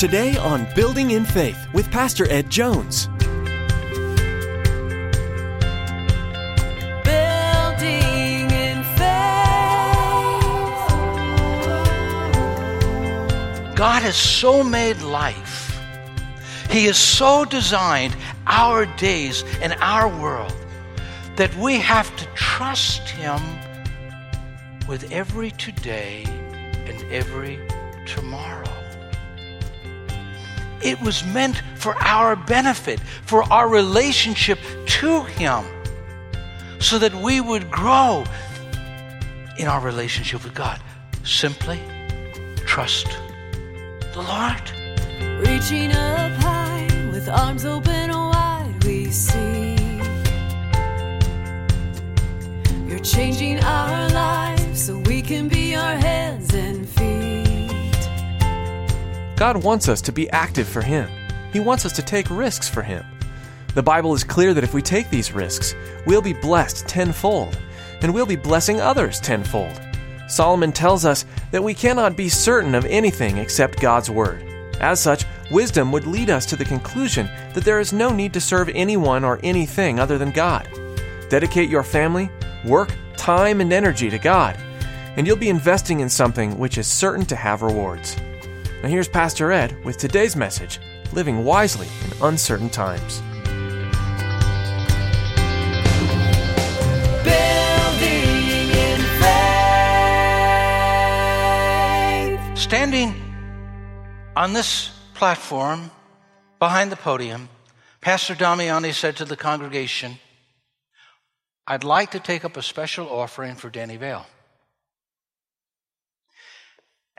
Today on Building in Faith with Pastor Ed Jones. Building in faith. God has so made life, He has so designed our days and our world that we have to trust Him with every today and every tomorrow. It was meant for our benefit, for our relationship to Him, so that we would grow in our relationship with God. Simply trust the Lord. Reaching up high with arms open wide, we see. You're changing our God wants us to be active for Him. He wants us to take risks for Him. The Bible is clear that if we take these risks, we'll be blessed tenfold, and we'll be blessing others tenfold. Solomon tells us that we cannot be certain of anything except God's Word. As such, wisdom would lead us to the conclusion that there is no need to serve anyone or anything other than God. Dedicate your family, work, time, and energy to God, and you'll be investing in something which is certain to have rewards. Now, here's Pastor Ed with today's message Living Wisely in Uncertain Times. Building in faith. Standing on this platform behind the podium, Pastor Damiani said to the congregation, I'd like to take up a special offering for Danny Vale.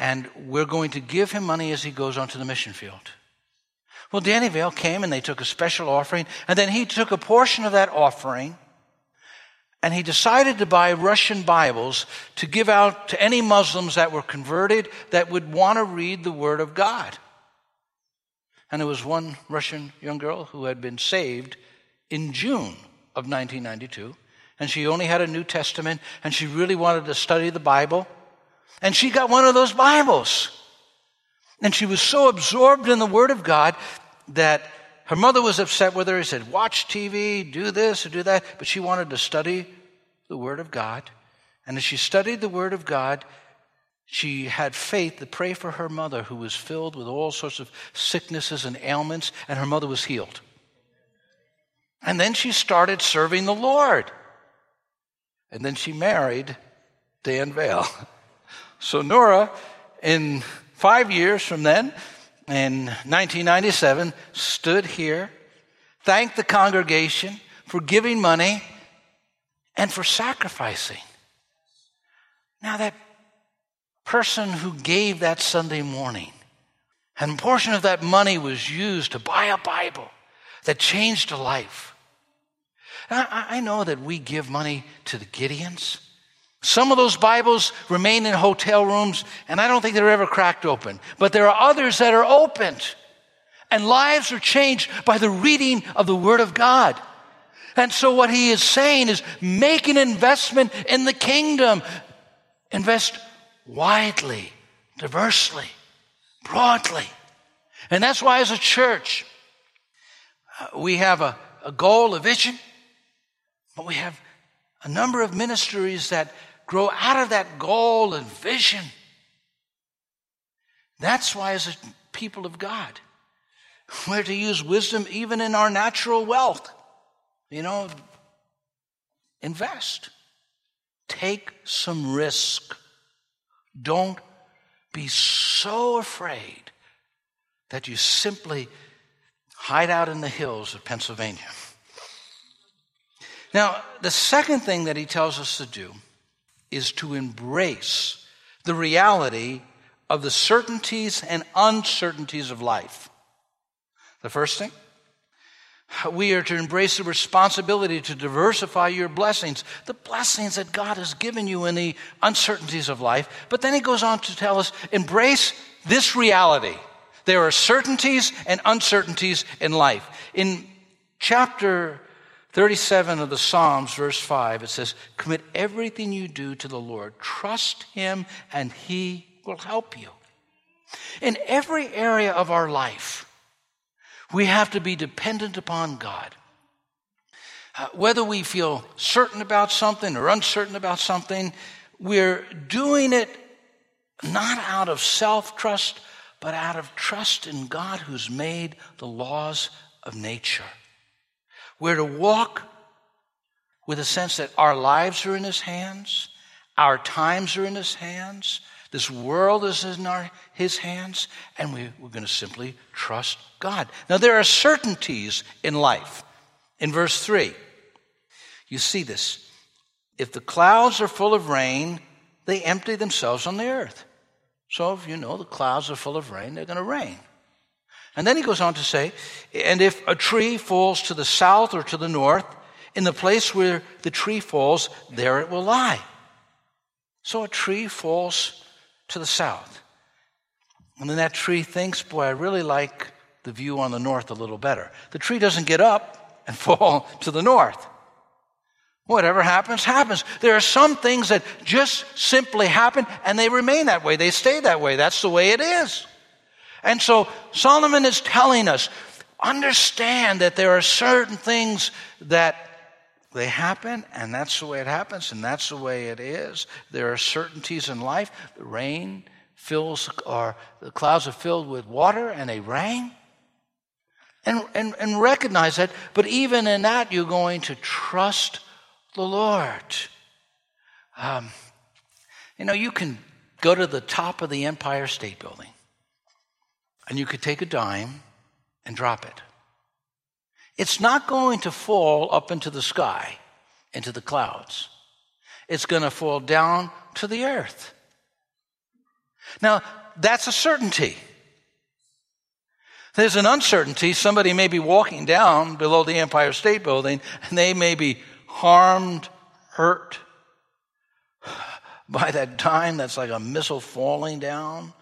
And we're going to give him money as he goes onto the mission field. Well, Danny Vale came and they took a special offering, and then he took a portion of that offering and he decided to buy Russian Bibles to give out to any Muslims that were converted that would want to read the Word of God. And there was one Russian young girl who had been saved in June of 1992, and she only had a New Testament, and she really wanted to study the Bible. And she got one of those Bibles. And she was so absorbed in the Word of God that her mother was upset with her. She said, Watch TV, do this do that. But she wanted to study the Word of God. And as she studied the Word of God, she had faith to pray for her mother, who was filled with all sorts of sicknesses and ailments, and her mother was healed. And then she started serving the Lord. And then she married Dan Vale. So Nora, in five years from then, in 1997, stood here, thanked the congregation for giving money and for sacrificing. Now, that person who gave that Sunday morning, and a portion of that money was used to buy a Bible that changed a life. I, know that we give money to the Gideons. Some of those Bibles remain in hotel rooms, and I don't think they're ever cracked open. But there are others that are opened, and lives are changed by the reading of the Word of God. And so, what he is saying is make an investment in the kingdom. Invest widely, diversely, broadly. And that's why, as a church, uh, we have a, a goal, a vision, but we have a number of ministries that grow out of that goal and vision. That's why, as a people of God, we're to use wisdom even in our natural wealth. You know, invest, take some risk. Don't be so afraid that you simply hide out in the hills of Pennsylvania. Now, the second thing that he tells us to do is to embrace the reality of the certainties and uncertainties of life. The first thing, we are to embrace the responsibility to diversify your blessings, the blessings that God has given you in the uncertainties of life. But then he goes on to tell us embrace this reality. There are certainties and uncertainties in life. In chapter 37 of the Psalms, verse 5, it says, Commit everything you do to the Lord. Trust Him, and He will help you. In every area of our life, we have to be dependent upon God. Uh, whether we feel certain about something or uncertain about something, we're doing it not out of self trust, but out of trust in God who's made the laws of nature. We're to walk with a sense that our lives are in His hands, our times are in His hands, this world is in our, His hands, and we, we're going to simply trust God. Now, there are certainties in life. In verse 3, you see this. If the clouds are full of rain, they empty themselves on the earth. So, if you know the clouds are full of rain, they're going to rain. And then he goes on to say, and if a tree falls to the south or to the north, in the place where the tree falls, there it will lie. So a tree falls to the south. And then that tree thinks, boy, I really like the view on the north a little better. The tree doesn't get up and fall to the north. Whatever happens, happens. There are some things that just simply happen and they remain that way. They stay that way. That's the way it is. And so Solomon is telling us understand that there are certain things that they happen, and that's the way it happens, and that's the way it is. There are certainties in life. The rain fills, or the clouds are filled with water, and they rain. And, and, and recognize that, but even in that, you're going to trust the Lord. Um, you know, you can go to the top of the Empire State Building, and you could take a dime and drop it. It's not going to fall up into the sky, into the clouds. It's going to fall down to the earth. Now, that's a certainty. There's an uncertainty. Somebody may be walking down below the Empire State Building and they may be harmed, hurt by that dime that's like a missile falling down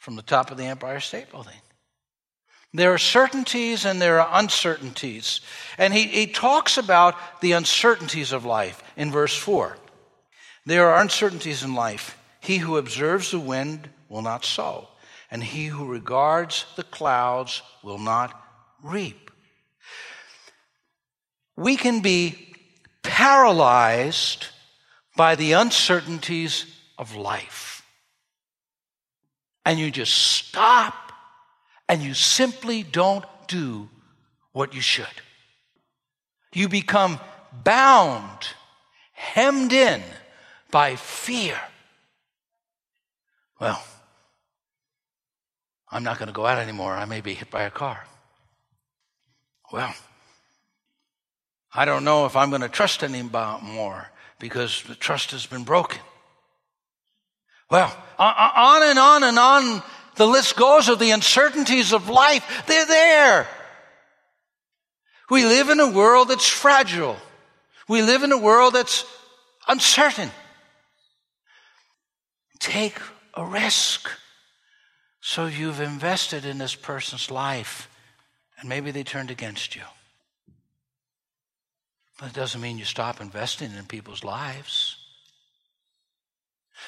from the top of the Empire State Building. There are certainties and there are uncertainties. And he, he talks about the uncertainties of life in verse 4. There are uncertainties in life. He who observes the wind will not sow, and he who regards the clouds will not reap. We can be paralyzed by the uncertainties of life. And you just stop and you simply don't do what you should. You become bound, hemmed in by fear. Well, I'm not going to go out anymore. I may be hit by a car. Well, I don't know if I'm going to trust anymore because the trust has been broken. Well, on and on and on the list goes of the uncertainties of life. They're there. We live in a world that's fragile. We live in a world that's uncertain. Take a risk. So you've invested in this person's life, and maybe they turned against you. But it doesn't mean you stop investing in people's lives.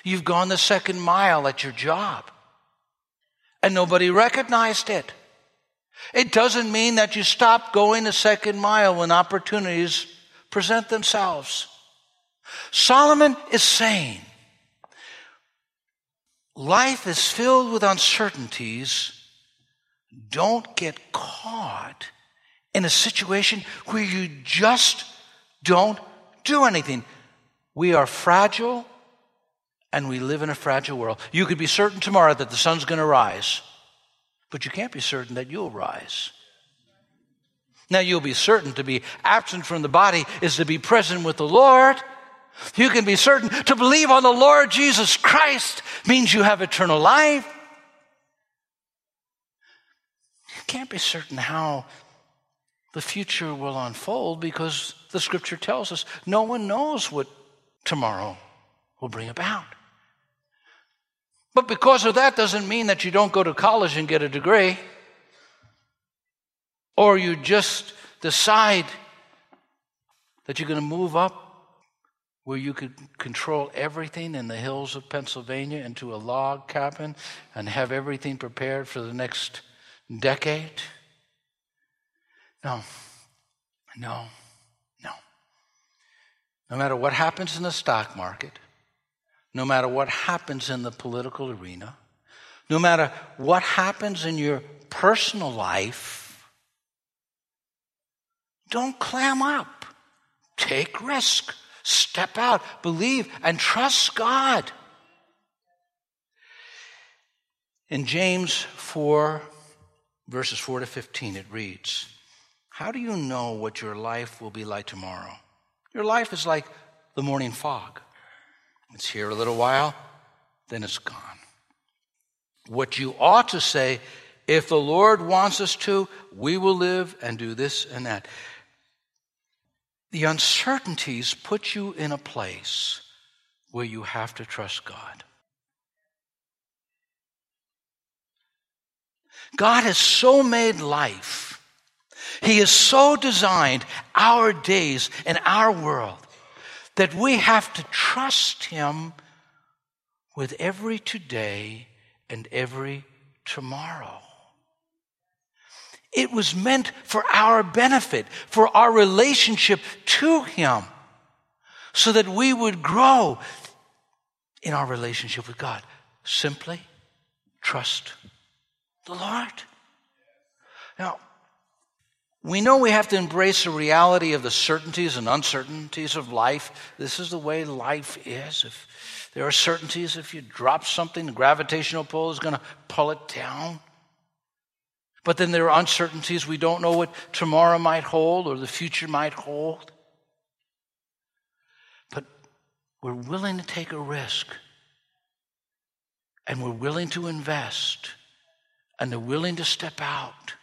You've gone the second mile at your job and nobody recognized it. It doesn't mean that you stop going the second mile when opportunities present themselves. Solomon is saying, life is filled with uncertainties. Don't get caught in a situation where you just don't do anything. We are fragile and we live in a fragile world. You could be certain tomorrow that the sun's going to rise, but you can't be certain that you'll rise. Now, you'll be certain to be absent from the body is to be present with the Lord. You can be certain to believe on the Lord Jesus Christ means you have eternal life. You can't be certain how the future will unfold because the scripture tells us no one knows what tomorrow will bring about. But because of that doesn't mean that you don't go to college and get a degree. Or you just decide that you're going to move up where you could control everything in the hills of Pennsylvania into a log cabin and have everything prepared for the next decade? No, no, no. No matter what happens in the stock market, no matter what happens in the political arena, no matter what happens in your personal life, don't clam up. Take risk. Step out, believe, and trust God. In James 4, verses 4 to 15, it reads How do you know what your life will be like tomorrow? Your life is like the morning fog. It's here a little while, then it's gone. What you ought to say, if the Lord wants us to, we will live and do this and that. The uncertainties put you in a place where you have to trust God. God has so made life, He has so designed our days and our world that we have to trust Him with every today and every tomorrow. It was meant for our benefit, for our relationship to Him, so that we would grow in our relationship with God. Simply trust the Lord. Now, we know we have to embrace the reality of the certainties and uncertainties of life. This is the way life is. If there are certainties, if you drop something, the gravitational pull is going to pull it down. But then there are uncertainties. We don't know what tomorrow might hold or the future might hold. But we're willing to take a risk. And we're willing to invest. And they're willing to step out.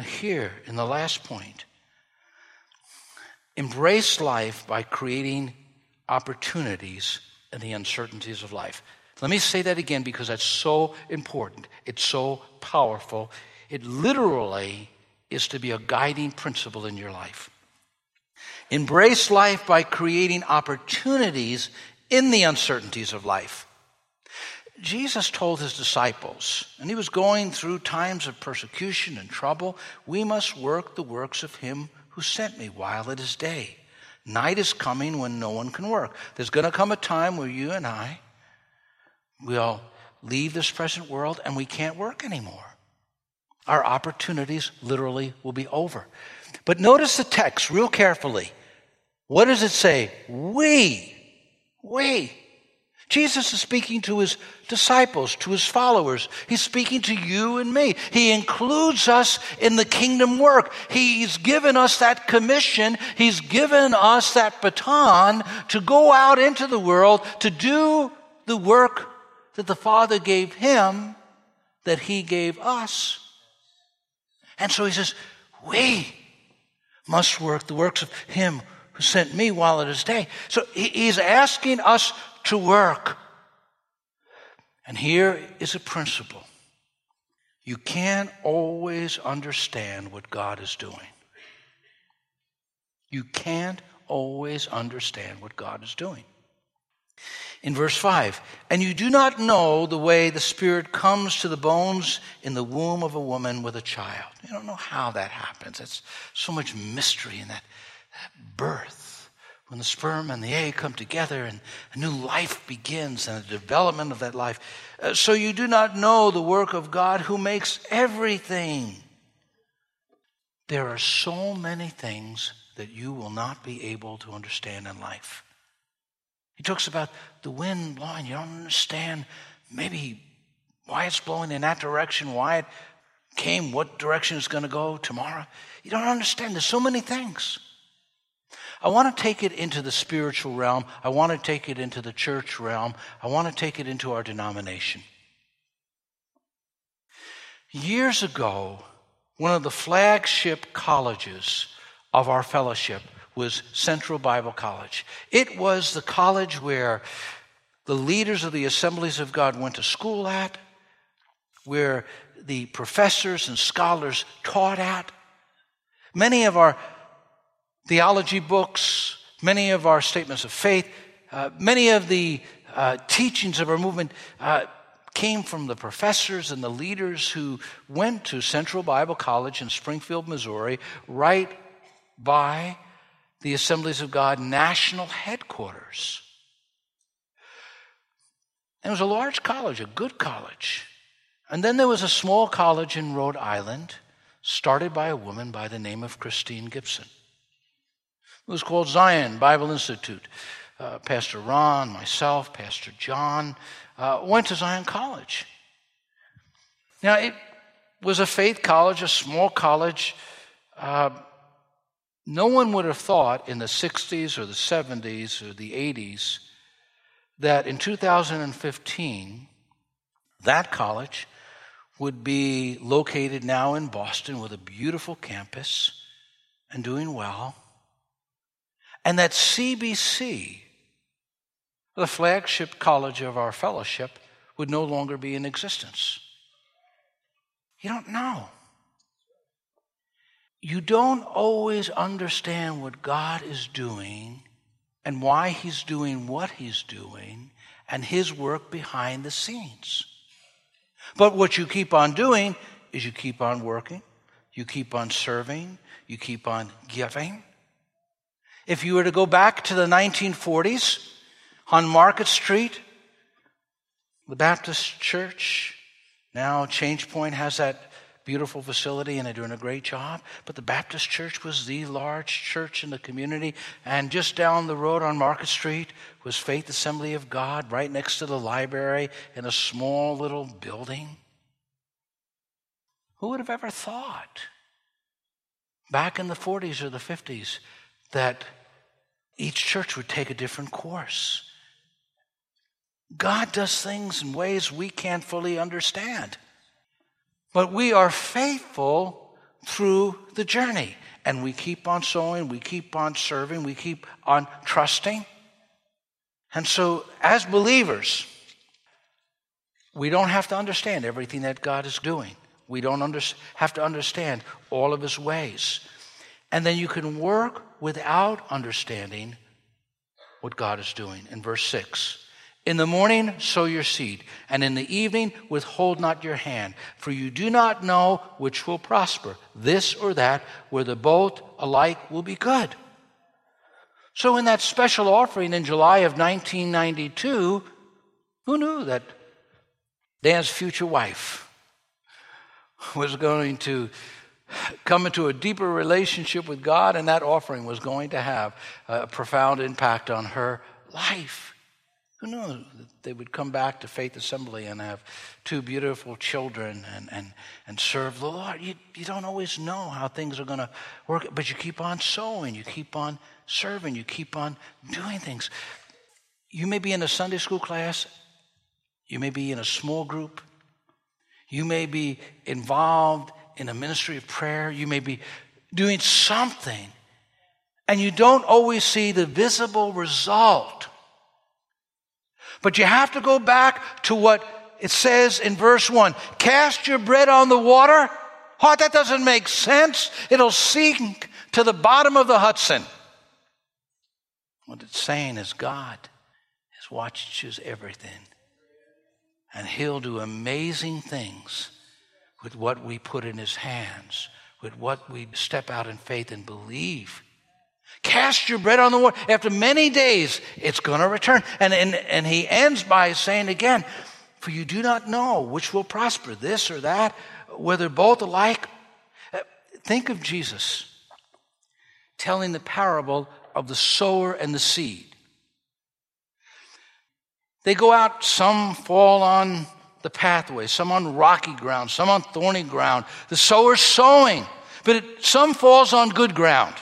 Here, in the last point, embrace life by creating opportunities in the uncertainties of life. Let me say that again because that's so important. It's so powerful. It literally is to be a guiding principle in your life. Embrace life by creating opportunities in the uncertainties of life. Jesus told his disciples, and he was going through times of persecution and trouble, we must work the works of him who sent me while it is day. Night is coming when no one can work. There's going to come a time where you and I will leave this present world and we can't work anymore our opportunities literally will be over. But notice the text real carefully. What does it say? We. We. Jesus is speaking to his disciples, to his followers. He's speaking to you and me. He includes us in the kingdom work. He's given us that commission. He's given us that baton to go out into the world to do the work that the Father gave him, that he gave us. And so he says, We must work the works of him who sent me while it is day. So he's asking us to work. And here is a principle you can't always understand what God is doing. You can't always understand what God is doing in verse 5. And you do not know the way the Spirit comes to the bones in the womb of a woman with a child. You don't know how that happens. It's so much mystery in that, that birth. When the sperm and the egg come together and a new life begins and the development of that life. Uh, so you do not know the work of God who makes everything. There are so many things that you will not be able to understand in life. He talks about the wind blowing. You don't understand maybe why it's blowing in that direction, why it came, what direction it's going to go tomorrow. You don't understand. There's so many things. I want to take it into the spiritual realm. I want to take it into the church realm. I want to take it into our denomination. Years ago, one of the flagship colleges of our fellowship was Central Bible College. It was the college where the leaders of the Assemblies of God went to school at, where the professors and scholars taught at. Many of our theology books, Many of our statements of faith, uh, many of the uh, teachings of our movement uh, came from the professors and the leaders who went to Central Bible College in Springfield, Missouri, right by the Assemblies of God national headquarters. it was a large college, a good college. And then there was a small college in Rhode Island started by a woman by the name of Christine Gibson. It was called Zion Bible Institute. Uh, Pastor Ron, myself, Pastor John, uh, went to Zion College. Now, it was a faith college, a small college. Uh, no one would have thought in the 60s or the 70s or the 80s that in 2015, that college would be located now in Boston with a beautiful campus and doing well, and that CBC the flagship college of our fellowship would no longer be in existence. You don't know. You don't always understand what God is doing and why He's doing what He's doing and His work behind the scenes. But what you keep on doing is you keep on working, you keep on serving, you keep on giving. If you were to go back to the 1940s, on Market Street, the Baptist Church, now Change Point has that beautiful facility and they're doing a great job. But the Baptist Church was the large church in the community. And just down the road on Market Street was Faith Assembly of God, right next to the library in a small little building. Who would have ever thought back in the 40s or the 50s that each church would take a different course? God does things in ways we can't fully understand. But we are faithful through the journey. And we keep on sowing, we keep on serving, we keep on trusting. And so, as believers, we don't have to understand everything that God is doing. We don't under, have to understand all of his ways. And then you can work without understanding what God is doing. In verse 6, in the morning, sow your seed, and in the evening, withhold not your hand, for you do not know which will prosper, this or that, whether both alike will be good. So, in that special offering in July of 1992, who knew that Dan's future wife was going to come into a deeper relationship with God, and that offering was going to have a profound impact on her life? Who knows they would come back to Faith Assembly and have two beautiful children and, and, and serve the Lord? You, you don't always know how things are going to work, but you keep on sowing, you keep on serving, you keep on doing things. You may be in a Sunday school class, you may be in a small group, you may be involved in a ministry of prayer, you may be doing something, and you don't always see the visible result but you have to go back to what it says in verse 1 Cast your bread on the water. Oh, that doesn't make sense. It'll sink to the bottom of the Hudson. What it's saying is God is watches everything. And He'll do amazing things with what we put in His hands, with what we step out in faith and believe. Cast your bread on the water. After many days, it's going to return. And, and, and he ends by saying again, For you do not know which will prosper, this or that, whether both alike. Uh, think of Jesus telling the parable of the sower and the seed. They go out, some fall on the pathway, some on rocky ground, some on thorny ground. The sower's sowing, but it, some falls on good ground.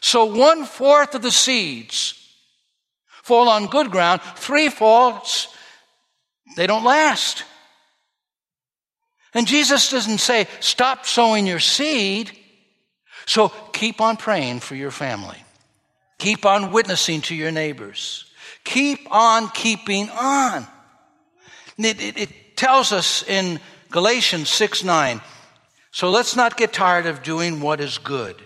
So one fourth of the seeds fall on good ground, three fourths, they don't last. And Jesus doesn't say, stop sowing your seed. So keep on praying for your family. Keep on witnessing to your neighbors. Keep on keeping on. It, it, it tells us in Galatians 6 9, so let's not get tired of doing what is good.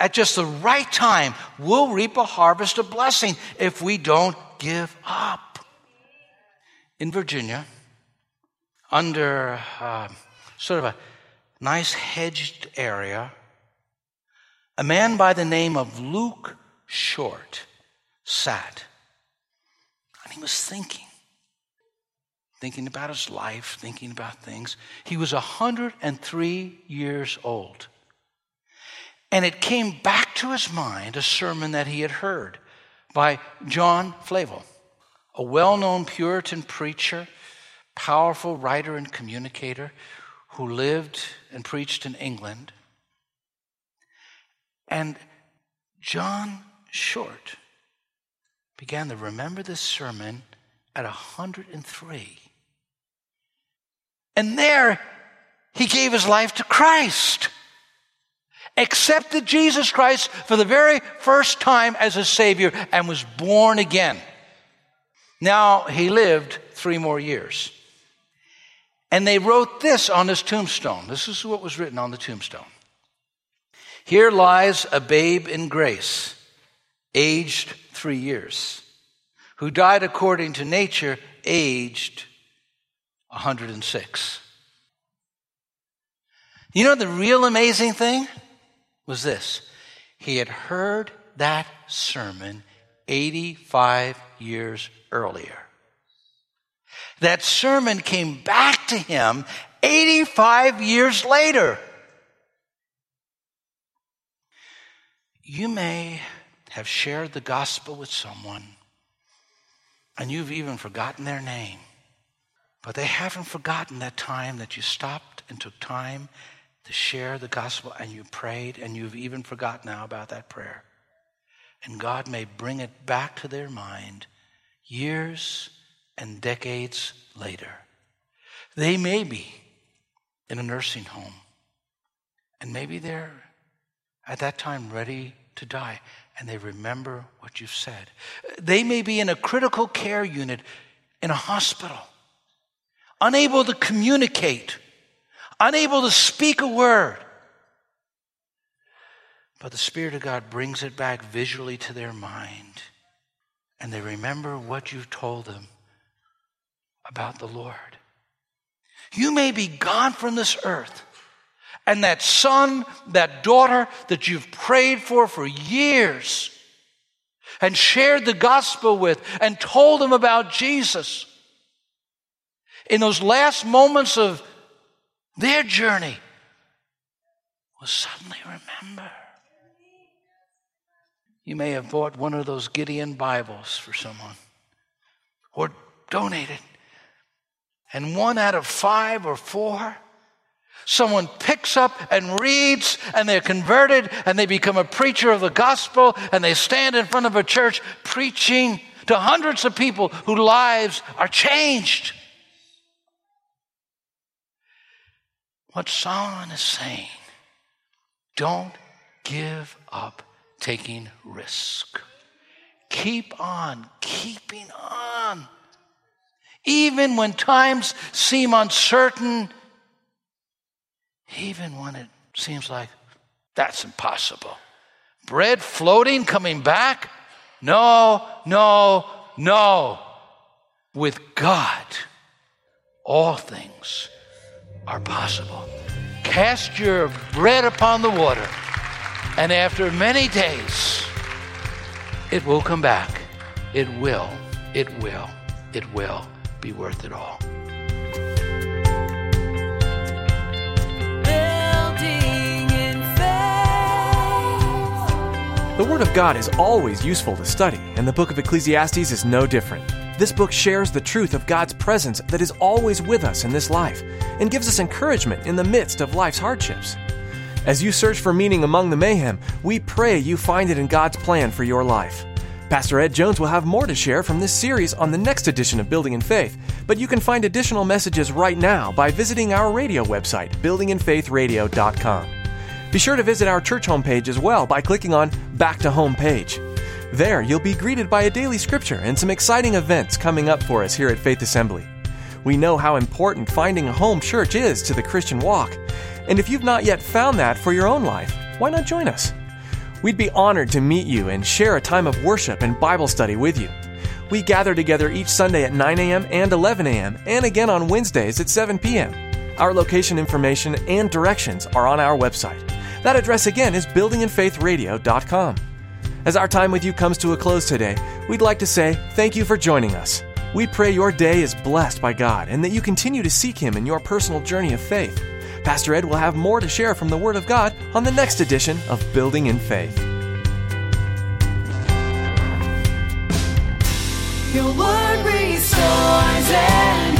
at just the right time, we'll reap a harvest of blessing if we don't give up. In Virginia, under uh, sort of a nice hedged area, a man by the name of Luke Short sat. And he was thinking, thinking about his life, thinking about things. He was 103 years old. And it came back to his mind a sermon that he had heard by John Flavel, a well known Puritan preacher, powerful writer and communicator who lived and preached in England. And John Short began to remember this sermon at 103. And there, he gave his life to Christ accepted Jesus Christ for the very first time as a Savior and was born again. Now, he lived three more years. And they wrote this on his tombstone. This is what was written on the tombstone. Here lies a babe in grace, aged three years, who died according to nature, aged 106. You know the real amazing thing? was this he had heard that sermon 85 years earlier. That sermon came back to him 85 years later. You may have shared the gospel with someone and you've even forgotten their name, but they haven't forgotten that time that you stopped and took time to share the gospel and you prayed and you've even forgotten now about that prayer. And God may bring it back to their mind years and decades later. They may be in a nursing home and maybe they're at that time ready to die and they remember what you've said. They may be in a critical care unit in a hospital, unable to communicate unable to speak a word. But the Spirit of God brings it back visually to their mind, and they remember what you've told them about the Lord. You may be gone from this earth, and that son, that daughter that you've prayed for for years and shared the gospel with and told them about Jesus. In those last moments of their journey will suddenly remember. You may have bought one of those Gideon Bibles for someone or donated. And one out of five or four, someone picks up and reads and they're converted and they become a preacher of the gospel and they stand in front of a church preaching to hundreds of people whose lives are changed. What Solomon is saying don't give up taking risk. Keep on keeping on. Even when times seem uncertain, even when it seems like that's impossible. Bread floating, coming back? No, no, no. With God, all things are possible. Cast your bread upon the water, and after many days, it will come back. It will, it will, it will be worth it all. The Word of God is always useful to study, and the book of Ecclesiastes is no different. This book shares the truth of God's presence that is always with us in this life and gives us encouragement in the midst of life's hardships. As you search for meaning among the mayhem, we pray you find it in God's plan for your life. Pastor Ed Jones will have more to share from this series on the next edition of Building in Faith, but you can find additional messages right now by visiting our radio website, buildinginfaithradio.com. Be sure to visit our church homepage as well by clicking on Back to Home page. There, you'll be greeted by a daily scripture and some exciting events coming up for us here at Faith Assembly. We know how important finding a home church is to the Christian walk, and if you've not yet found that for your own life, why not join us? We'd be honored to meet you and share a time of worship and Bible study with you. We gather together each Sunday at 9 a.m. and 11 a.m., and again on Wednesdays at 7 p.m. Our location information and directions are on our website. That address again is buildinginfaithradio.com. As our time with you comes to a close today, we'd like to say thank you for joining us. We pray your day is blessed by God and that you continue to seek Him in your personal journey of faith. Pastor Ed will have more to share from the Word of God on the next edition of Building in Faith. Your word restores.